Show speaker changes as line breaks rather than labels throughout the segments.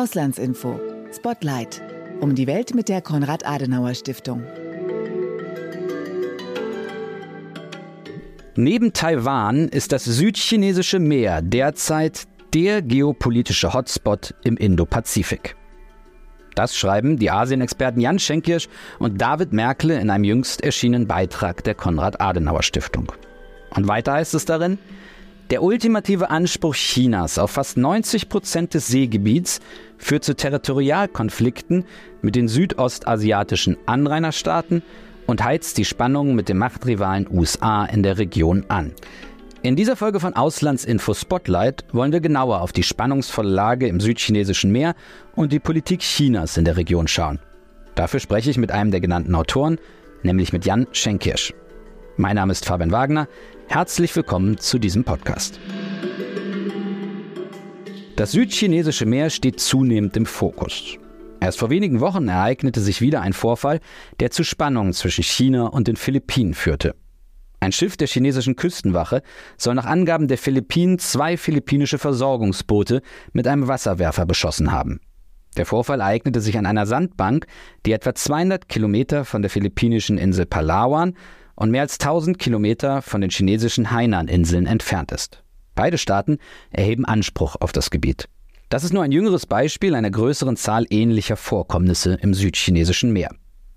Auslandsinfo. Spotlight. Um die Welt mit der Konrad-Adenauer-Stiftung.
Neben Taiwan ist das südchinesische Meer derzeit der geopolitische Hotspot im Indopazifik. Das schreiben die Asienexperten Jan Schenkirsch und David Merkle in einem jüngst erschienenen Beitrag der Konrad-Adenauer-Stiftung. Und weiter heißt es darin, der ultimative Anspruch Chinas auf fast 90 Prozent des Seegebiets führt zu Territorialkonflikten mit den südostasiatischen Anrainerstaaten und heizt die Spannungen mit dem Machtrivalen USA in der Region an. In dieser Folge von Auslandsinfo Spotlight wollen wir genauer auf die spannungsvolle Lage im südchinesischen Meer und die Politik Chinas in der Region schauen. Dafür spreche ich mit einem der genannten Autoren, nämlich mit Jan Schenkirsch. Mein Name ist Fabian Wagner. Herzlich willkommen zu diesem Podcast. Das südchinesische Meer steht zunehmend im Fokus. Erst vor wenigen Wochen ereignete sich wieder ein Vorfall, der zu Spannungen zwischen China und den Philippinen führte. Ein Schiff der chinesischen Küstenwache soll nach Angaben der Philippinen zwei philippinische Versorgungsboote mit einem Wasserwerfer beschossen haben. Der Vorfall ereignete sich an einer Sandbank, die etwa 200 Kilometer von der philippinischen Insel Palawan und mehr als 1000 Kilometer von den chinesischen Hainan-Inseln entfernt ist. Beide Staaten erheben Anspruch auf das Gebiet. Das ist nur ein jüngeres Beispiel einer größeren Zahl ähnlicher Vorkommnisse im südchinesischen Meer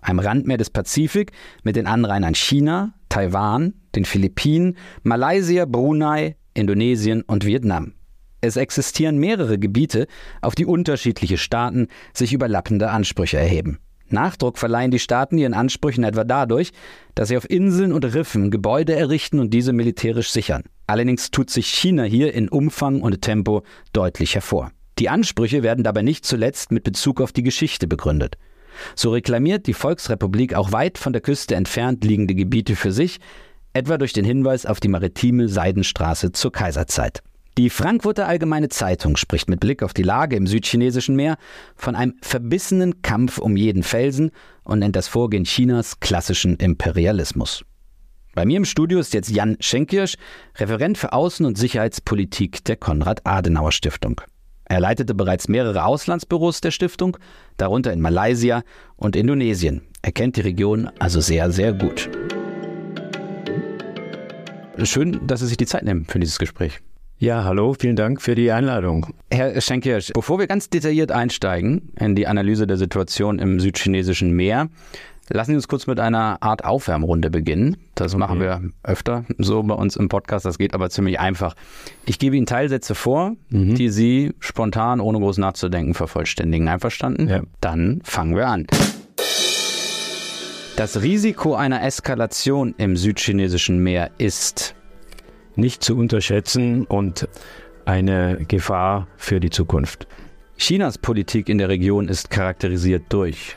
einem Randmeer des Pazifik mit den Anrainern China, Taiwan, den Philippinen, Malaysia, Brunei, Indonesien und Vietnam. Es existieren mehrere Gebiete, auf die unterschiedliche Staaten sich überlappende Ansprüche erheben. Nachdruck verleihen die Staaten ihren Ansprüchen etwa dadurch, dass sie auf Inseln und Riffen Gebäude errichten und diese militärisch sichern. Allerdings tut sich China hier in Umfang und Tempo deutlich hervor. Die Ansprüche werden dabei nicht zuletzt mit Bezug auf die Geschichte begründet. So reklamiert die Volksrepublik auch weit von der Küste entfernt liegende Gebiete für sich, etwa durch den Hinweis auf die maritime Seidenstraße zur Kaiserzeit. Die Frankfurter Allgemeine Zeitung spricht mit Blick auf die Lage im südchinesischen Meer von einem verbissenen Kampf um jeden Felsen und nennt das Vorgehen Chinas klassischen Imperialismus. Bei mir im Studio ist jetzt Jan Schenkirsch, Referent für Außen- und Sicherheitspolitik der Konrad-Adenauer-Stiftung. Er leitete bereits mehrere Auslandsbüros der Stiftung, darunter in Malaysia und Indonesien. Er kennt die Region also sehr, sehr gut. Schön, dass Sie sich die Zeit nehmen für dieses Gespräch.
Ja, hallo, vielen Dank für die Einladung.
Herr Schenkirsch, bevor wir ganz detailliert einsteigen in die Analyse der Situation im südchinesischen Meer, Lassen Sie uns kurz mit einer Art Aufwärmrunde beginnen. Das okay. machen wir öfter so bei uns im Podcast. Das geht aber ziemlich einfach. Ich gebe Ihnen Teilsätze vor, mhm. die Sie spontan, ohne groß nachzudenken, vervollständigen. Einverstanden? Ja. Dann fangen wir an. Das Risiko einer Eskalation im südchinesischen Meer ist
nicht zu unterschätzen und eine Gefahr für die Zukunft.
Chinas Politik in der Region ist charakterisiert durch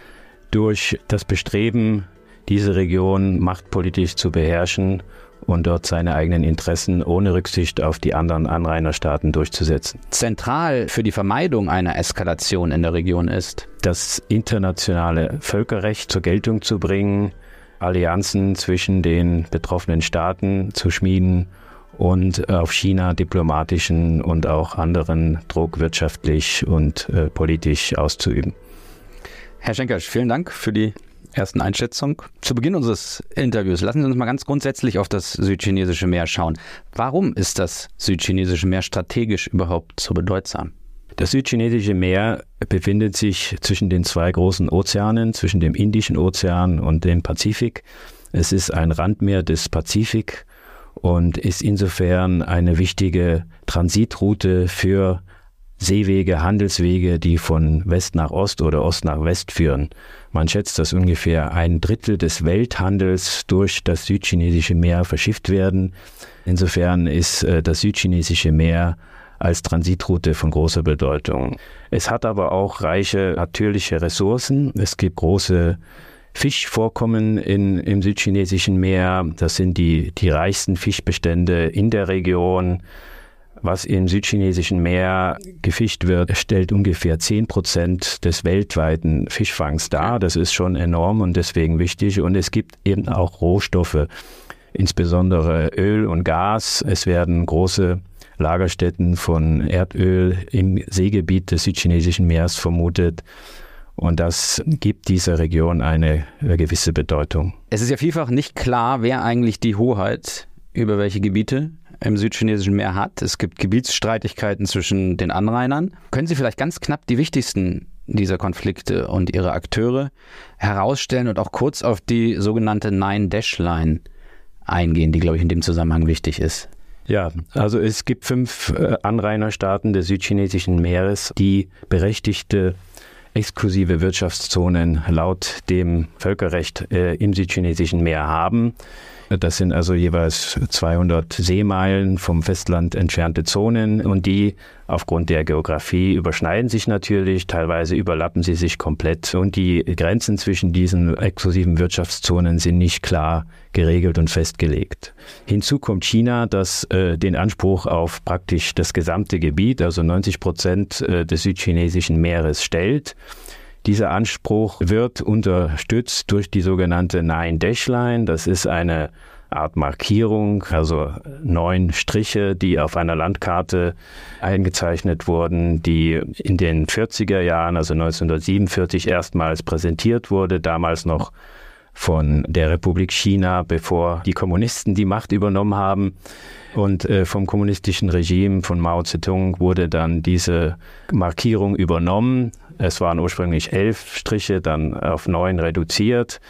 durch das Bestreben, diese Region machtpolitisch zu beherrschen und dort seine eigenen Interessen ohne Rücksicht auf die anderen Anrainerstaaten durchzusetzen.
Zentral für die Vermeidung einer Eskalation in der Region ist,
das internationale Völkerrecht zur Geltung zu bringen, Allianzen zwischen den betroffenen Staaten zu schmieden und auf China diplomatischen und auch anderen Druck wirtschaftlich und äh, politisch auszuüben.
Herr Schenkersch, vielen Dank für die ersten Einschätzung. Zu Beginn unseres Interviews lassen Sie uns mal ganz grundsätzlich auf das südchinesische Meer schauen. Warum ist das südchinesische Meer strategisch überhaupt so bedeutsam?
Das südchinesische Meer befindet sich zwischen den zwei großen Ozeanen, zwischen dem Indischen Ozean und dem Pazifik. Es ist ein Randmeer des Pazifik und ist insofern eine wichtige Transitroute für Seewege, Handelswege, die von West nach Ost oder Ost nach West führen. Man schätzt, dass ungefähr ein Drittel des Welthandels durch das südchinesische Meer verschifft werden. Insofern ist äh, das südchinesische Meer als Transitroute von großer Bedeutung. Es hat aber auch reiche natürliche Ressourcen. Es gibt große Fischvorkommen in, im südchinesischen Meer. Das sind die, die reichsten Fischbestände in der Region was im südchinesischen Meer gefischt wird, stellt ungefähr 10 Prozent des weltweiten Fischfangs dar. Das ist schon enorm und deswegen wichtig. Und es gibt eben auch Rohstoffe. insbesondere Öl und Gas. Es werden große Lagerstätten von Erdöl im Seegebiet des südchinesischen Meeres vermutet. Und das gibt dieser Region eine gewisse Bedeutung.
Es ist ja vielfach nicht klar, wer eigentlich die Hoheit über welche Gebiete im südchinesischen Meer hat. Es gibt Gebietsstreitigkeiten zwischen den Anrainern. Können Sie vielleicht ganz knapp die wichtigsten dieser Konflikte und ihre Akteure herausstellen und auch kurz auf die sogenannte Nine-Dash-Line eingehen, die, glaube ich, in dem Zusammenhang wichtig ist?
Ja, also es gibt fünf äh, Anrainerstaaten des südchinesischen Meeres, die berechtigte exklusive Wirtschaftszonen laut dem Völkerrecht äh, im südchinesischen Meer haben. Das sind also jeweils 200 Seemeilen vom Festland entfernte Zonen und die aufgrund der Geografie überschneiden sich natürlich, teilweise überlappen sie sich komplett und die Grenzen zwischen diesen exklusiven Wirtschaftszonen sind nicht klar geregelt und festgelegt. Hinzu kommt China, das äh, den Anspruch auf praktisch das gesamte Gebiet, also 90 Prozent äh, des südchinesischen Meeres stellt. Dieser Anspruch wird unterstützt durch die sogenannte Nine Dash Line. Das ist eine Art Markierung, also neun Striche, die auf einer Landkarte eingezeichnet wurden, die in den 40er Jahren, also 1947 erstmals präsentiert wurde, damals noch von der Republik China, bevor die Kommunisten die Macht übernommen haben. Und äh, vom kommunistischen Regime von Mao Zedong wurde dann diese Markierung übernommen es waren ursprünglich elf Striche, dann auf neun reduziert.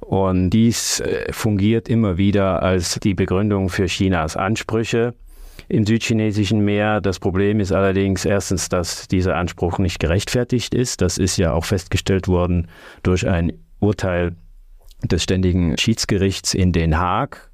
Und dies äh, fungiert immer wieder als die Begründung für Chinas Ansprüche im südchinesischen Meer. Das Problem ist allerdings erstens, dass dieser Anspruch nicht gerechtfertigt ist. Das ist ja auch festgestellt worden durch ein Urteil des Ständigen Schiedsgerichts in Den Haag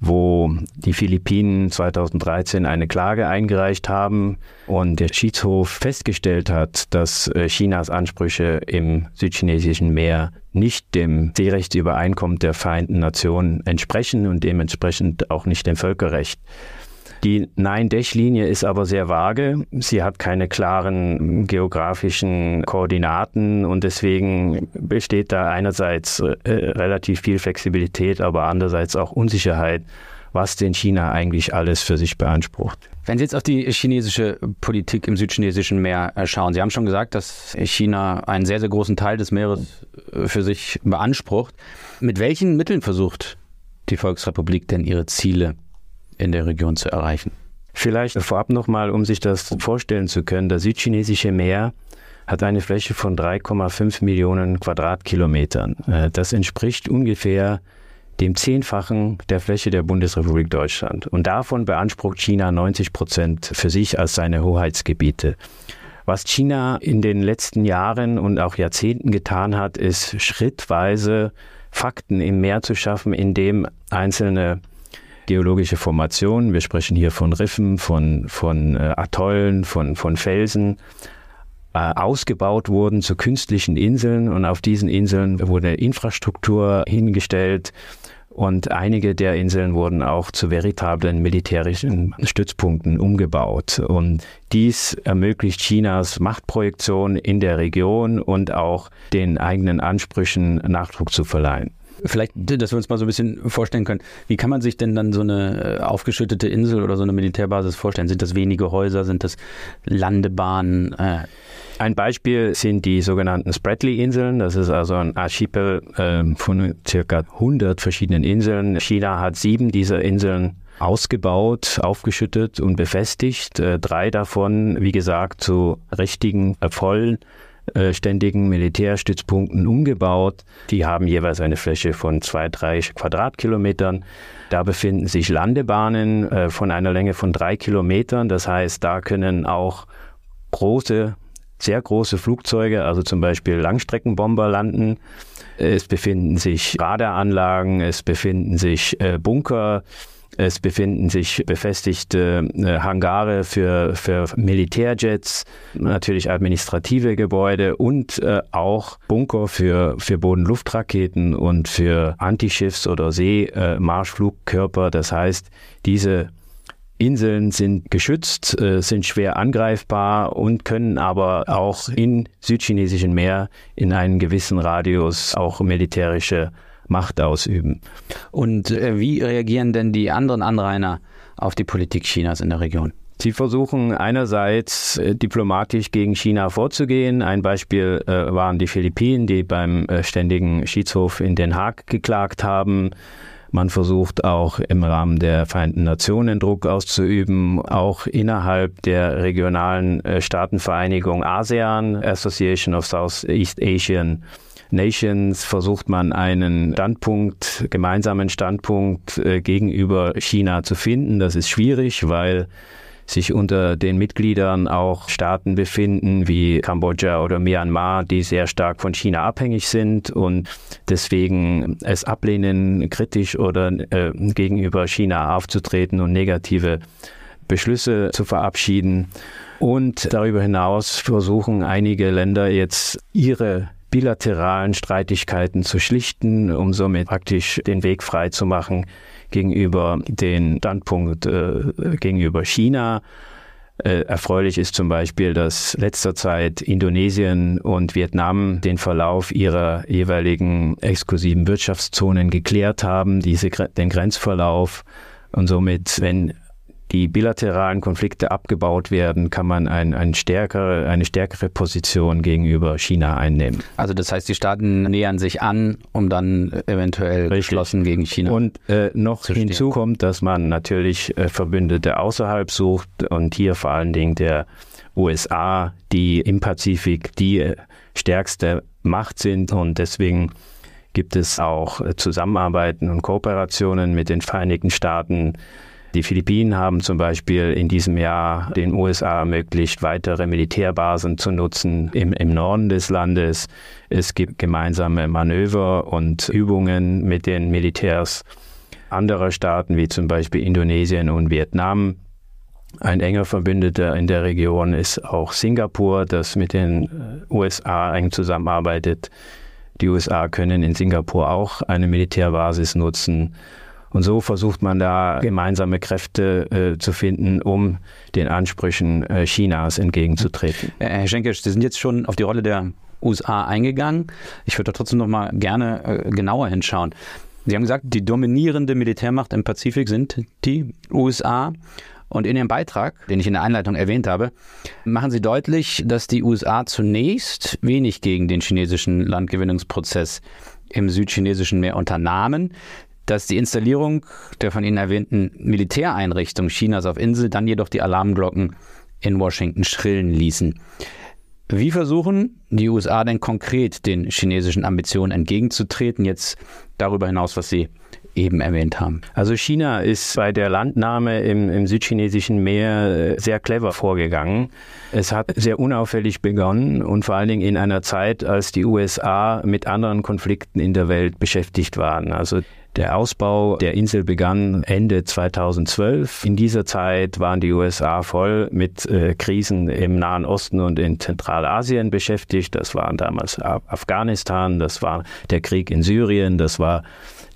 wo die Philippinen 2013 eine Klage eingereicht haben und der Schiedshof festgestellt hat, dass äh, Chinas Ansprüche im südchinesischen Meer nicht dem Seerechtsübereinkommen der Vereinten Nationen entsprechen und dementsprechend auch nicht dem Völkerrecht. Die Nine-Dash-Linie ist aber sehr vage. Sie hat keine klaren geografischen Koordinaten und deswegen besteht da einerseits äh, relativ viel Flexibilität, aber andererseits auch Unsicherheit, was denn China eigentlich alles für sich beansprucht.
Wenn Sie jetzt auf die chinesische Politik im südchinesischen Meer äh, schauen, Sie haben schon gesagt, dass China einen sehr, sehr großen Teil des Meeres äh, für sich beansprucht. Mit welchen Mitteln versucht die Volksrepublik denn ihre Ziele in der Region zu erreichen.
Vielleicht vorab nochmal, um sich das vorstellen zu können. Das südchinesische Meer hat eine Fläche von 3,5 Millionen Quadratkilometern. Äh, das entspricht ungefähr dem Zehnfachen der Fläche der Bundesrepublik Deutschland. Und davon beansprucht China 90 Prozent für sich als seine Hoheitsgebiete. Was China in den letzten Jahren und auch Jahrzehnten getan hat, ist schrittweise Fakten im Meer zu schaffen, indem einzelne geologische Formationen. Wir sprechen hier von Riffen, von, von äh, Atollen, von, von Felsen äh, ausgebaut wurden zu künstlichen Inseln und auf diesen Inseln wurde Infrastruktur hingestellt und einige der Inseln wurden auch zu veritablen militärischen Stützpunkten umgebaut. Und dies ermöglicht Chinas Machtprojektion in der Region und auch den eigenen Ansprüchen Nachdruck zu verleihen.
Vielleicht, dass wir uns mal so ein bisschen vorstellen können, wie kann man sich denn dann so eine äh, aufgeschüttete Insel oder so eine Militärbasis vorstellen? Sind das wenige Häuser? Sind das Landebahnen? Äh
ein Beispiel sind die sogenannten Spratly-Inseln. Das ist also ein Archipel äh, von circa 100 verschiedenen Inseln. China hat sieben dieser Inseln ausgebaut, aufgeschüttet und befestigt. Äh, drei davon, wie gesagt, zu richtigen, vollen äh, ständigen Militärstützpunkten umgebaut. Die haben jeweils eine Fläche von zwei, drei Quadratkilometern. Da befinden sich Landebahnen äh, von einer Länge von drei Kilometern. Das heißt, da können auch große, sehr große Flugzeuge, also zum Beispiel Langstreckenbomber landen. Es befinden sich Radaranlagen, es befinden sich äh, Bunker, es befinden sich befestigte äh, Hangare für, für Militärjets, natürlich administrative Gebäude und äh, auch Bunker für, für Boden-Luftraketen und für Antischiffs- oder Seemarschflugkörper. das heißt, diese Inseln sind geschützt, äh, sind schwer angreifbar und können aber auch im südchinesischen Meer in einem gewissen Radius auch militärische Macht ausüben.
Und äh, wie reagieren denn die anderen Anrainer auf die Politik Chinas in der Region?
Sie versuchen einerseits äh, diplomatisch gegen China vorzugehen. Ein Beispiel äh, waren die Philippinen, die beim äh, ständigen Schiedshof in Den Haag geklagt haben. Man versucht auch im Rahmen der Vereinten Nationen Druck auszuüben, auch innerhalb der regionalen äh, Staatenvereinigung ASEAN, Association of Southeast Asian Nations versucht man einen Standpunkt, gemeinsamen Standpunkt äh, gegenüber China zu finden. Das ist schwierig, weil sich unter den Mitgliedern auch Staaten befinden wie Kambodscha oder Myanmar, die sehr stark von China abhängig sind und deswegen es ablehnen, kritisch oder äh, gegenüber China aufzutreten und negative Beschlüsse zu verabschieden. Und darüber hinaus versuchen einige Länder jetzt ihre bilateralen Streitigkeiten zu schlichten, um somit praktisch den Weg frei zu machen gegenüber den Standpunkt äh, gegenüber China. Äh, erfreulich ist zum Beispiel, dass letzter Zeit Indonesien und Vietnam den Verlauf ihrer jeweiligen exklusiven Wirtschaftszonen geklärt haben, diese, den Grenzverlauf. Und somit, wenn die bilateralen Konflikte abgebaut werden, kann man ein, ein stärkere, eine stärkere Position gegenüber China einnehmen.
Also das heißt, die Staaten nähern sich an, um dann eventuell geschlossen gegen China.
Und äh, noch hinzu kommt, dass man natürlich äh, Verbündete außerhalb sucht und hier vor allen Dingen der USA, die im Pazifik die äh, stärkste Macht sind und deswegen gibt es auch äh, Zusammenarbeiten und Kooperationen mit den Vereinigten Staaten die Philippinen haben zum Beispiel in diesem Jahr den USA ermöglicht, weitere Militärbasen zu nutzen im, im Norden des Landes. Es gibt gemeinsame Manöver und Übungen mit den Militärs anderer Staaten, wie zum Beispiel Indonesien und Vietnam. Ein enger Verbündeter in der Region ist auch Singapur, das mit den äh, USA eng zusammenarbeitet. Die USA können in Singapur auch eine Militärbasis nutzen. Und so versucht man da gemeinsame Kräfte äh, zu finden, um den Ansprüchen äh, Chinas entgegenzutreten.
Äh, Herr Schenkisch, Sie sind jetzt schon auf die Rolle der USA eingegangen. Ich würde da trotzdem noch mal gerne äh, genauer hinschauen. Sie haben gesagt, die dominierende Militärmacht im Pazifik sind die USA. Und in Ihrem Beitrag, den ich in der Einleitung erwähnt habe, machen Sie deutlich, dass die USA zunächst wenig gegen den chinesischen Landgewinnungsprozess im südchinesischen Meer unternahmen dass die Installierung der von Ihnen erwähnten Militäreinrichtung Chinas auf Insel dann jedoch die Alarmglocken in Washington schrillen ließen. Wie versuchen die USA denn konkret den chinesischen Ambitionen entgegenzutreten, jetzt darüber hinaus, was Sie eben erwähnt haben?
Also China ist bei der Landnahme im, im südchinesischen Meer äh, sehr clever vorgegangen. Es hat sehr unauffällig begonnen und vor allen Dingen in einer Zeit, als die USA mit anderen Konflikten in der Welt beschäftigt waren. Also der Ausbau der Insel begann Ende 2012. In dieser Zeit waren die USA voll mit äh, Krisen im Nahen Osten und in Zentralasien beschäftigt. Das waren damals Afghanistan, das war der Krieg in Syrien, das war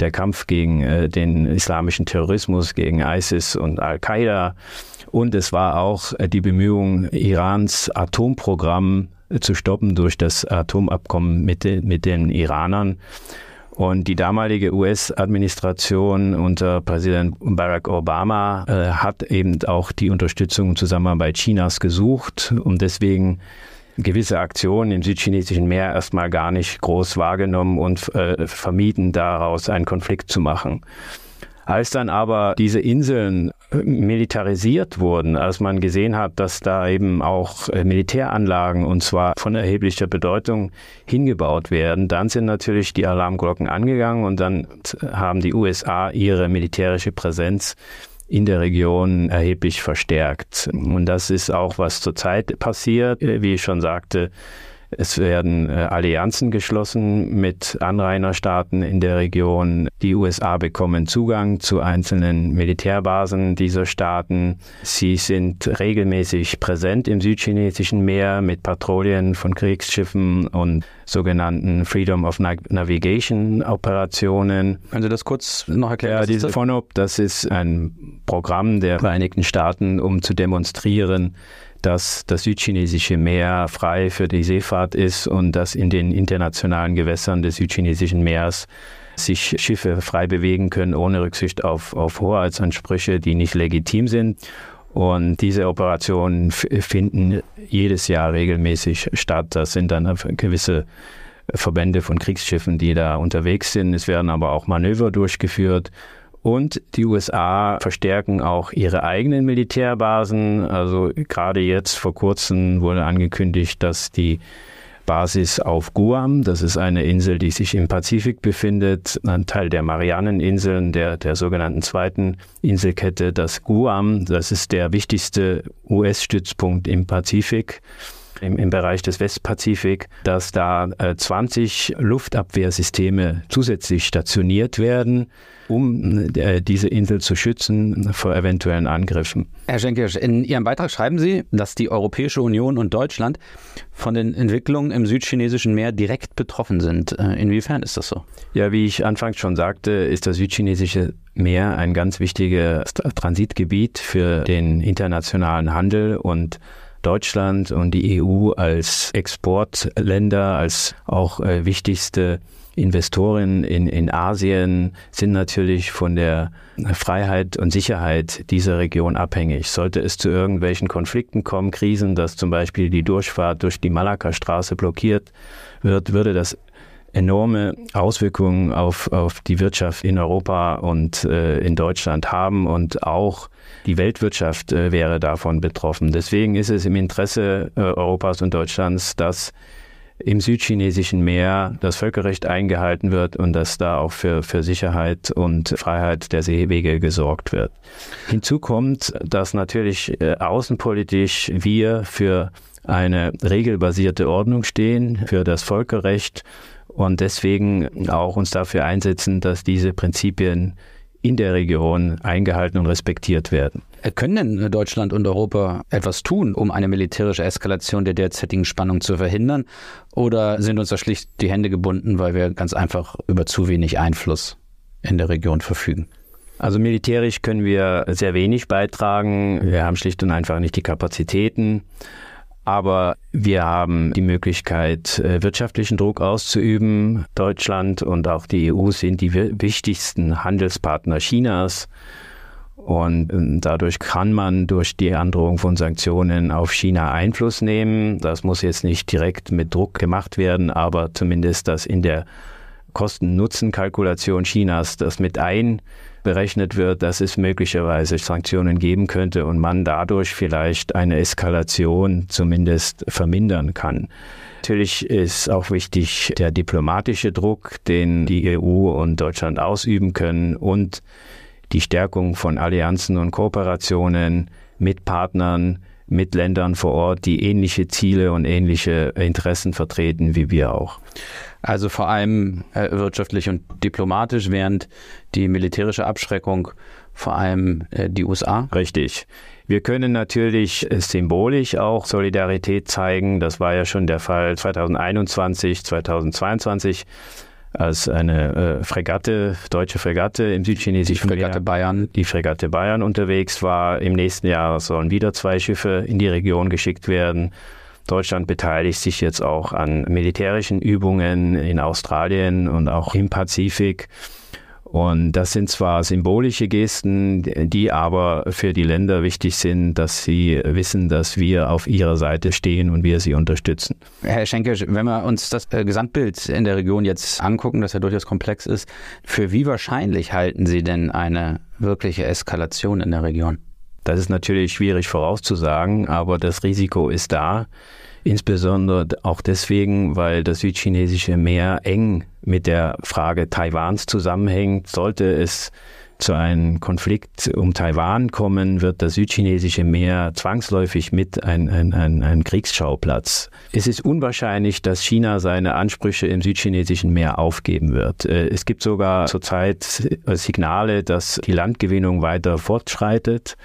der Kampf gegen äh, den islamischen Terrorismus, gegen ISIS und Al-Qaida. Und es war auch äh, die Bemühung, Irans Atomprogramm zu stoppen durch das Atomabkommen mit, mit den Iranern. Und die damalige US-Administration unter Präsident Barack Obama äh, hat eben auch die Unterstützung und Zusammenarbeit Chinas gesucht, um deswegen gewisse Aktionen im südchinesischen Meer erstmal gar nicht groß wahrgenommen und äh, vermieden, daraus einen Konflikt zu machen. Als dann aber diese Inseln äh, militarisiert wurden, als man gesehen hat, dass da eben auch äh, Militäranlagen und zwar von erheblicher Bedeutung hingebaut werden, dann sind natürlich die Alarmglocken angegangen und dann haben die USA ihre militärische Präsenz in der Region erheblich verstärkt. Und das ist auch, was zurzeit passiert. Äh, wie ich schon sagte, es werden äh, Allianzen geschlossen mit Anrainerstaaten in der Region. Die USA bekommen Zugang zu einzelnen Militärbasen dieser Staaten. Sie sind regelmäßig präsent im südchinesischen Meer mit Patrouillen von Kriegsschiffen und sogenannten Freedom of Navigation Operationen.
Können Sie das kurz noch erklären?
Ja, diese FONOP, das ist ein Programm der Vereinigten Staaten, um zu demonstrieren, dass das südchinesische Meer frei für die Seefahrt ist und dass in den internationalen Gewässern des südchinesischen Meeres sich Schiffe frei bewegen können, ohne Rücksicht auf, auf Hoheitsansprüche, die nicht legitim sind. Und diese Operationen finden jedes Jahr regelmäßig statt. Das sind dann gewisse Verbände von Kriegsschiffen, die da unterwegs sind. Es werden aber auch Manöver durchgeführt. Und die USA verstärken auch ihre eigenen Militärbasen. Also gerade jetzt vor kurzem wurde angekündigt, dass die Basis auf Guam. Das ist eine Insel, die sich im Pazifik befindet, ein Teil der Marianeninseln, der, der sogenannten zweiten Inselkette. Das Guam, das ist der wichtigste US-Stützpunkt im Pazifik im, im Bereich des Westpazifik, dass da äh, 20 Luftabwehrsysteme zusätzlich stationiert werden, um äh, diese Insel zu schützen vor eventuellen Angriffen.
Herr Schenkisch, in Ihrem Beitrag schreiben Sie, dass die Europäische Union und Deutschland von den Entwicklungen im südchinesischen Meer direkt betroffen sind. Äh, inwiefern ist das so?
Ja, wie ich anfangs schon sagte, ist das südchinesische Meer ein ganz wichtiges Transitgebiet für den internationalen Handel und Deutschland und die EU als Exportländer, als auch äh, wichtigste Investoren in, in Asien sind natürlich von der Freiheit und Sicherheit dieser Region abhängig. Sollte es zu irgendwelchen Konflikten kommen, Krisen, dass zum Beispiel die Durchfahrt durch die Malakka-Straße blockiert wird, würde das enorme Auswirkungen auf, auf die Wirtschaft in Europa und äh, in Deutschland haben und auch die Weltwirtschaft äh, wäre davon betroffen. Deswegen ist es im Interesse äh, Europas und Deutschlands, dass im südchinesischen Meer das Völkerrecht eingehalten wird und dass da auch für, für Sicherheit und Freiheit der Seewege gesorgt wird. Hinzu kommt, dass natürlich äh, außenpolitisch wir für eine regelbasierte Ordnung stehen, für das Völkerrecht und deswegen auch uns dafür einsetzen, dass diese Prinzipien in der Region eingehalten und respektiert werden.
Können denn Deutschland und Europa etwas tun, um eine militärische Eskalation der derzeitigen Spannung zu verhindern? Oder sind uns da schlicht die Hände gebunden, weil wir ganz einfach über zu wenig Einfluss in der Region verfügen?
Also militärisch können wir sehr wenig beitragen. Wir haben schlicht und einfach nicht die Kapazitäten. Aber wir haben die Möglichkeit, äh, wirtschaftlichen Druck auszuüben. Deutschland und auch die EU sind die wichtigsten Handelspartner Chinas. Und ähm, dadurch kann man durch die Androhung von Sanktionen auf China Einfluss nehmen. Das muss jetzt nicht direkt mit Druck gemacht werden, aber zumindest das in der Kosten-Nutzen-Kalkulation Chinas das mit ein berechnet wird, dass es möglicherweise Sanktionen geben könnte und man dadurch vielleicht eine Eskalation zumindest vermindern kann. Natürlich ist auch wichtig der diplomatische Druck, den die EU und Deutschland ausüben können und die Stärkung von Allianzen und Kooperationen mit Partnern, mit Ländern vor Ort, die ähnliche Ziele und ähnliche Interessen vertreten wie wir auch.
Also vor allem äh, wirtschaftlich und diplomatisch, während die militärische Abschreckung vor allem äh, die USA.
Richtig. Wir können natürlich äh, symbolisch auch Solidarität zeigen. Das war ja schon der Fall 2021, 2022 als eine äh, Fregatte, deutsche Fregatte im südchinesischen
die Fregatte Meer, Bayern.
Die Fregatte Bayern unterwegs war. Im nächsten Jahr sollen wieder zwei Schiffe in die Region geschickt werden. Deutschland beteiligt sich jetzt auch an militärischen Übungen in Australien und auch im Pazifik. Und das sind zwar symbolische Gesten, die aber für die Länder wichtig sind, dass sie wissen, dass wir auf ihrer Seite stehen und wir sie unterstützen.
Herr Schenke, wenn wir uns das äh, Gesamtbild in der Region jetzt angucken, das ja durchaus komplex ist, für wie wahrscheinlich halten Sie denn eine wirkliche Eskalation in der Region?
Das ist natürlich schwierig vorauszusagen, aber das Risiko ist da. Insbesondere auch deswegen, weil das südchinesische Meer eng mit der Frage Taiwans zusammenhängt. Sollte es zu einem Konflikt um Taiwan kommen, wird das südchinesische Meer zwangsläufig mit ein, ein, ein, ein Kriegsschauplatz. Es ist unwahrscheinlich, dass China seine Ansprüche im südchinesischen Meer aufgeben wird. Äh, es gibt sogar zurzeit Signale, dass die Landgewinnung weiter fortschreitet.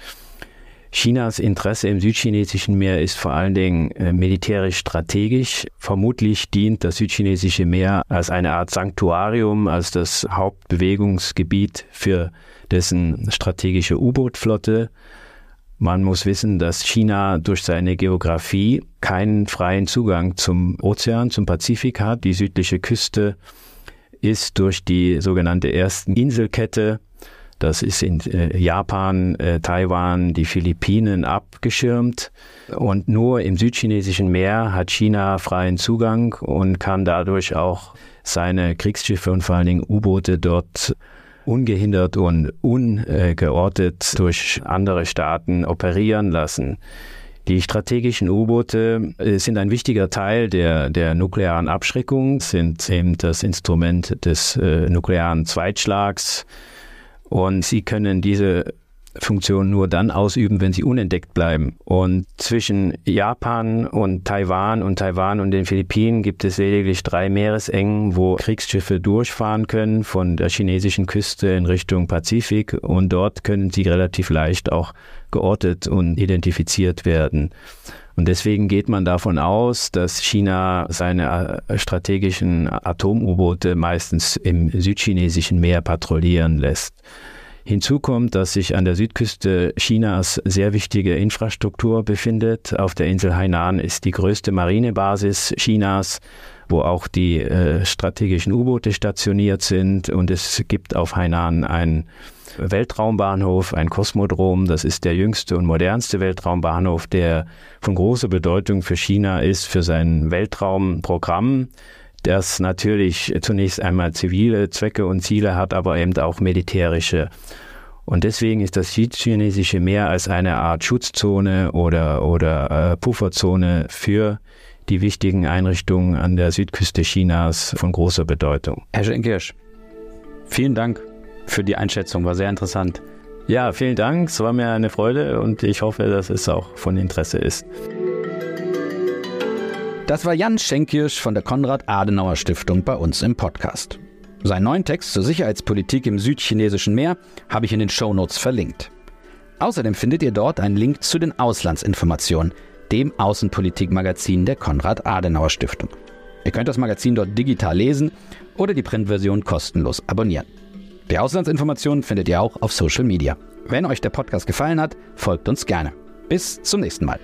Chinas Interesse im südchinesischen Meer ist vor allen Dingen äh, militärisch strategisch. Vermutlich dient das südchinesische Meer als eine Art Sanktuarium, als das Hauptbewegungsgebiet für dessen strategische U-Boot-Flotte. Man muss wissen, dass China durch seine Geografie keinen freien Zugang zum Ozean, zum Pazifik hat. Die südliche Küste ist durch die sogenannte ersten Inselkette, das ist in äh, Japan, äh, Taiwan, die Philippinen abgeschirmt. Und nur im südchinesischen Meer hat China freien Zugang und kann dadurch auch seine Kriegsschiffe und vor allen Dingen U-Boote dort ungehindert und ungeortet durch andere Staaten operieren lassen. Die strategischen U-Boote äh, sind ein wichtiger Teil der, der nuklearen Abschreckung, sind eben das Instrument des äh, nuklearen Zweitschlags und sie können diese Funktion nur dann ausüben, wenn sie unentdeckt bleiben. Und zwischen Japan und Taiwan und Taiwan und den Philippinen gibt es lediglich drei Meeresengen, wo Kriegsschiffe durchfahren können von der chinesischen Küste in Richtung Pazifik und dort können sie relativ leicht auch geortet und identifiziert werden. Und deswegen geht man davon aus, dass China seine äh, strategischen Atom-U-Boote meistens im südchinesischen Meer patrouillieren lässt. Hinzu kommt, dass sich an der Südküste Chinas sehr wichtige Infrastruktur befindet. Auf der Insel Hainan ist die größte Marinebasis Chinas, wo auch die äh, strategischen U-Boote stationiert sind. Und es gibt auf Hainan einen Weltraumbahnhof, ein Kosmodrom. Das ist der jüngste und modernste Weltraumbahnhof, der von großer Bedeutung für China ist, für sein Weltraumprogramm das natürlich zunächst einmal zivile Zwecke und Ziele hat, aber eben auch militärische. Und deswegen ist das südchinesische Meer als eine Art Schutzzone oder, oder äh, Pufferzone für die wichtigen Einrichtungen an der Südküste Chinas von großer Bedeutung.
Herr Schenkirsch, vielen Dank für die Einschätzung, war sehr interessant.
Ja, vielen Dank, es war mir eine Freude und ich hoffe, dass es auch von Interesse ist.
Das war Jan Schenkirsch von der Konrad-Adenauer-Stiftung bei uns im Podcast. Seinen neuen Text zur Sicherheitspolitik im südchinesischen Meer habe ich in den Shownotes verlinkt. Außerdem findet ihr dort einen Link zu den Auslandsinformationen, dem Außenpolitikmagazin der Konrad-Adenauer-Stiftung. Ihr könnt das Magazin dort digital lesen oder die Printversion kostenlos abonnieren. Die Auslandsinformationen findet ihr auch auf Social Media. Wenn euch der Podcast gefallen hat, folgt uns gerne. Bis zum nächsten Mal.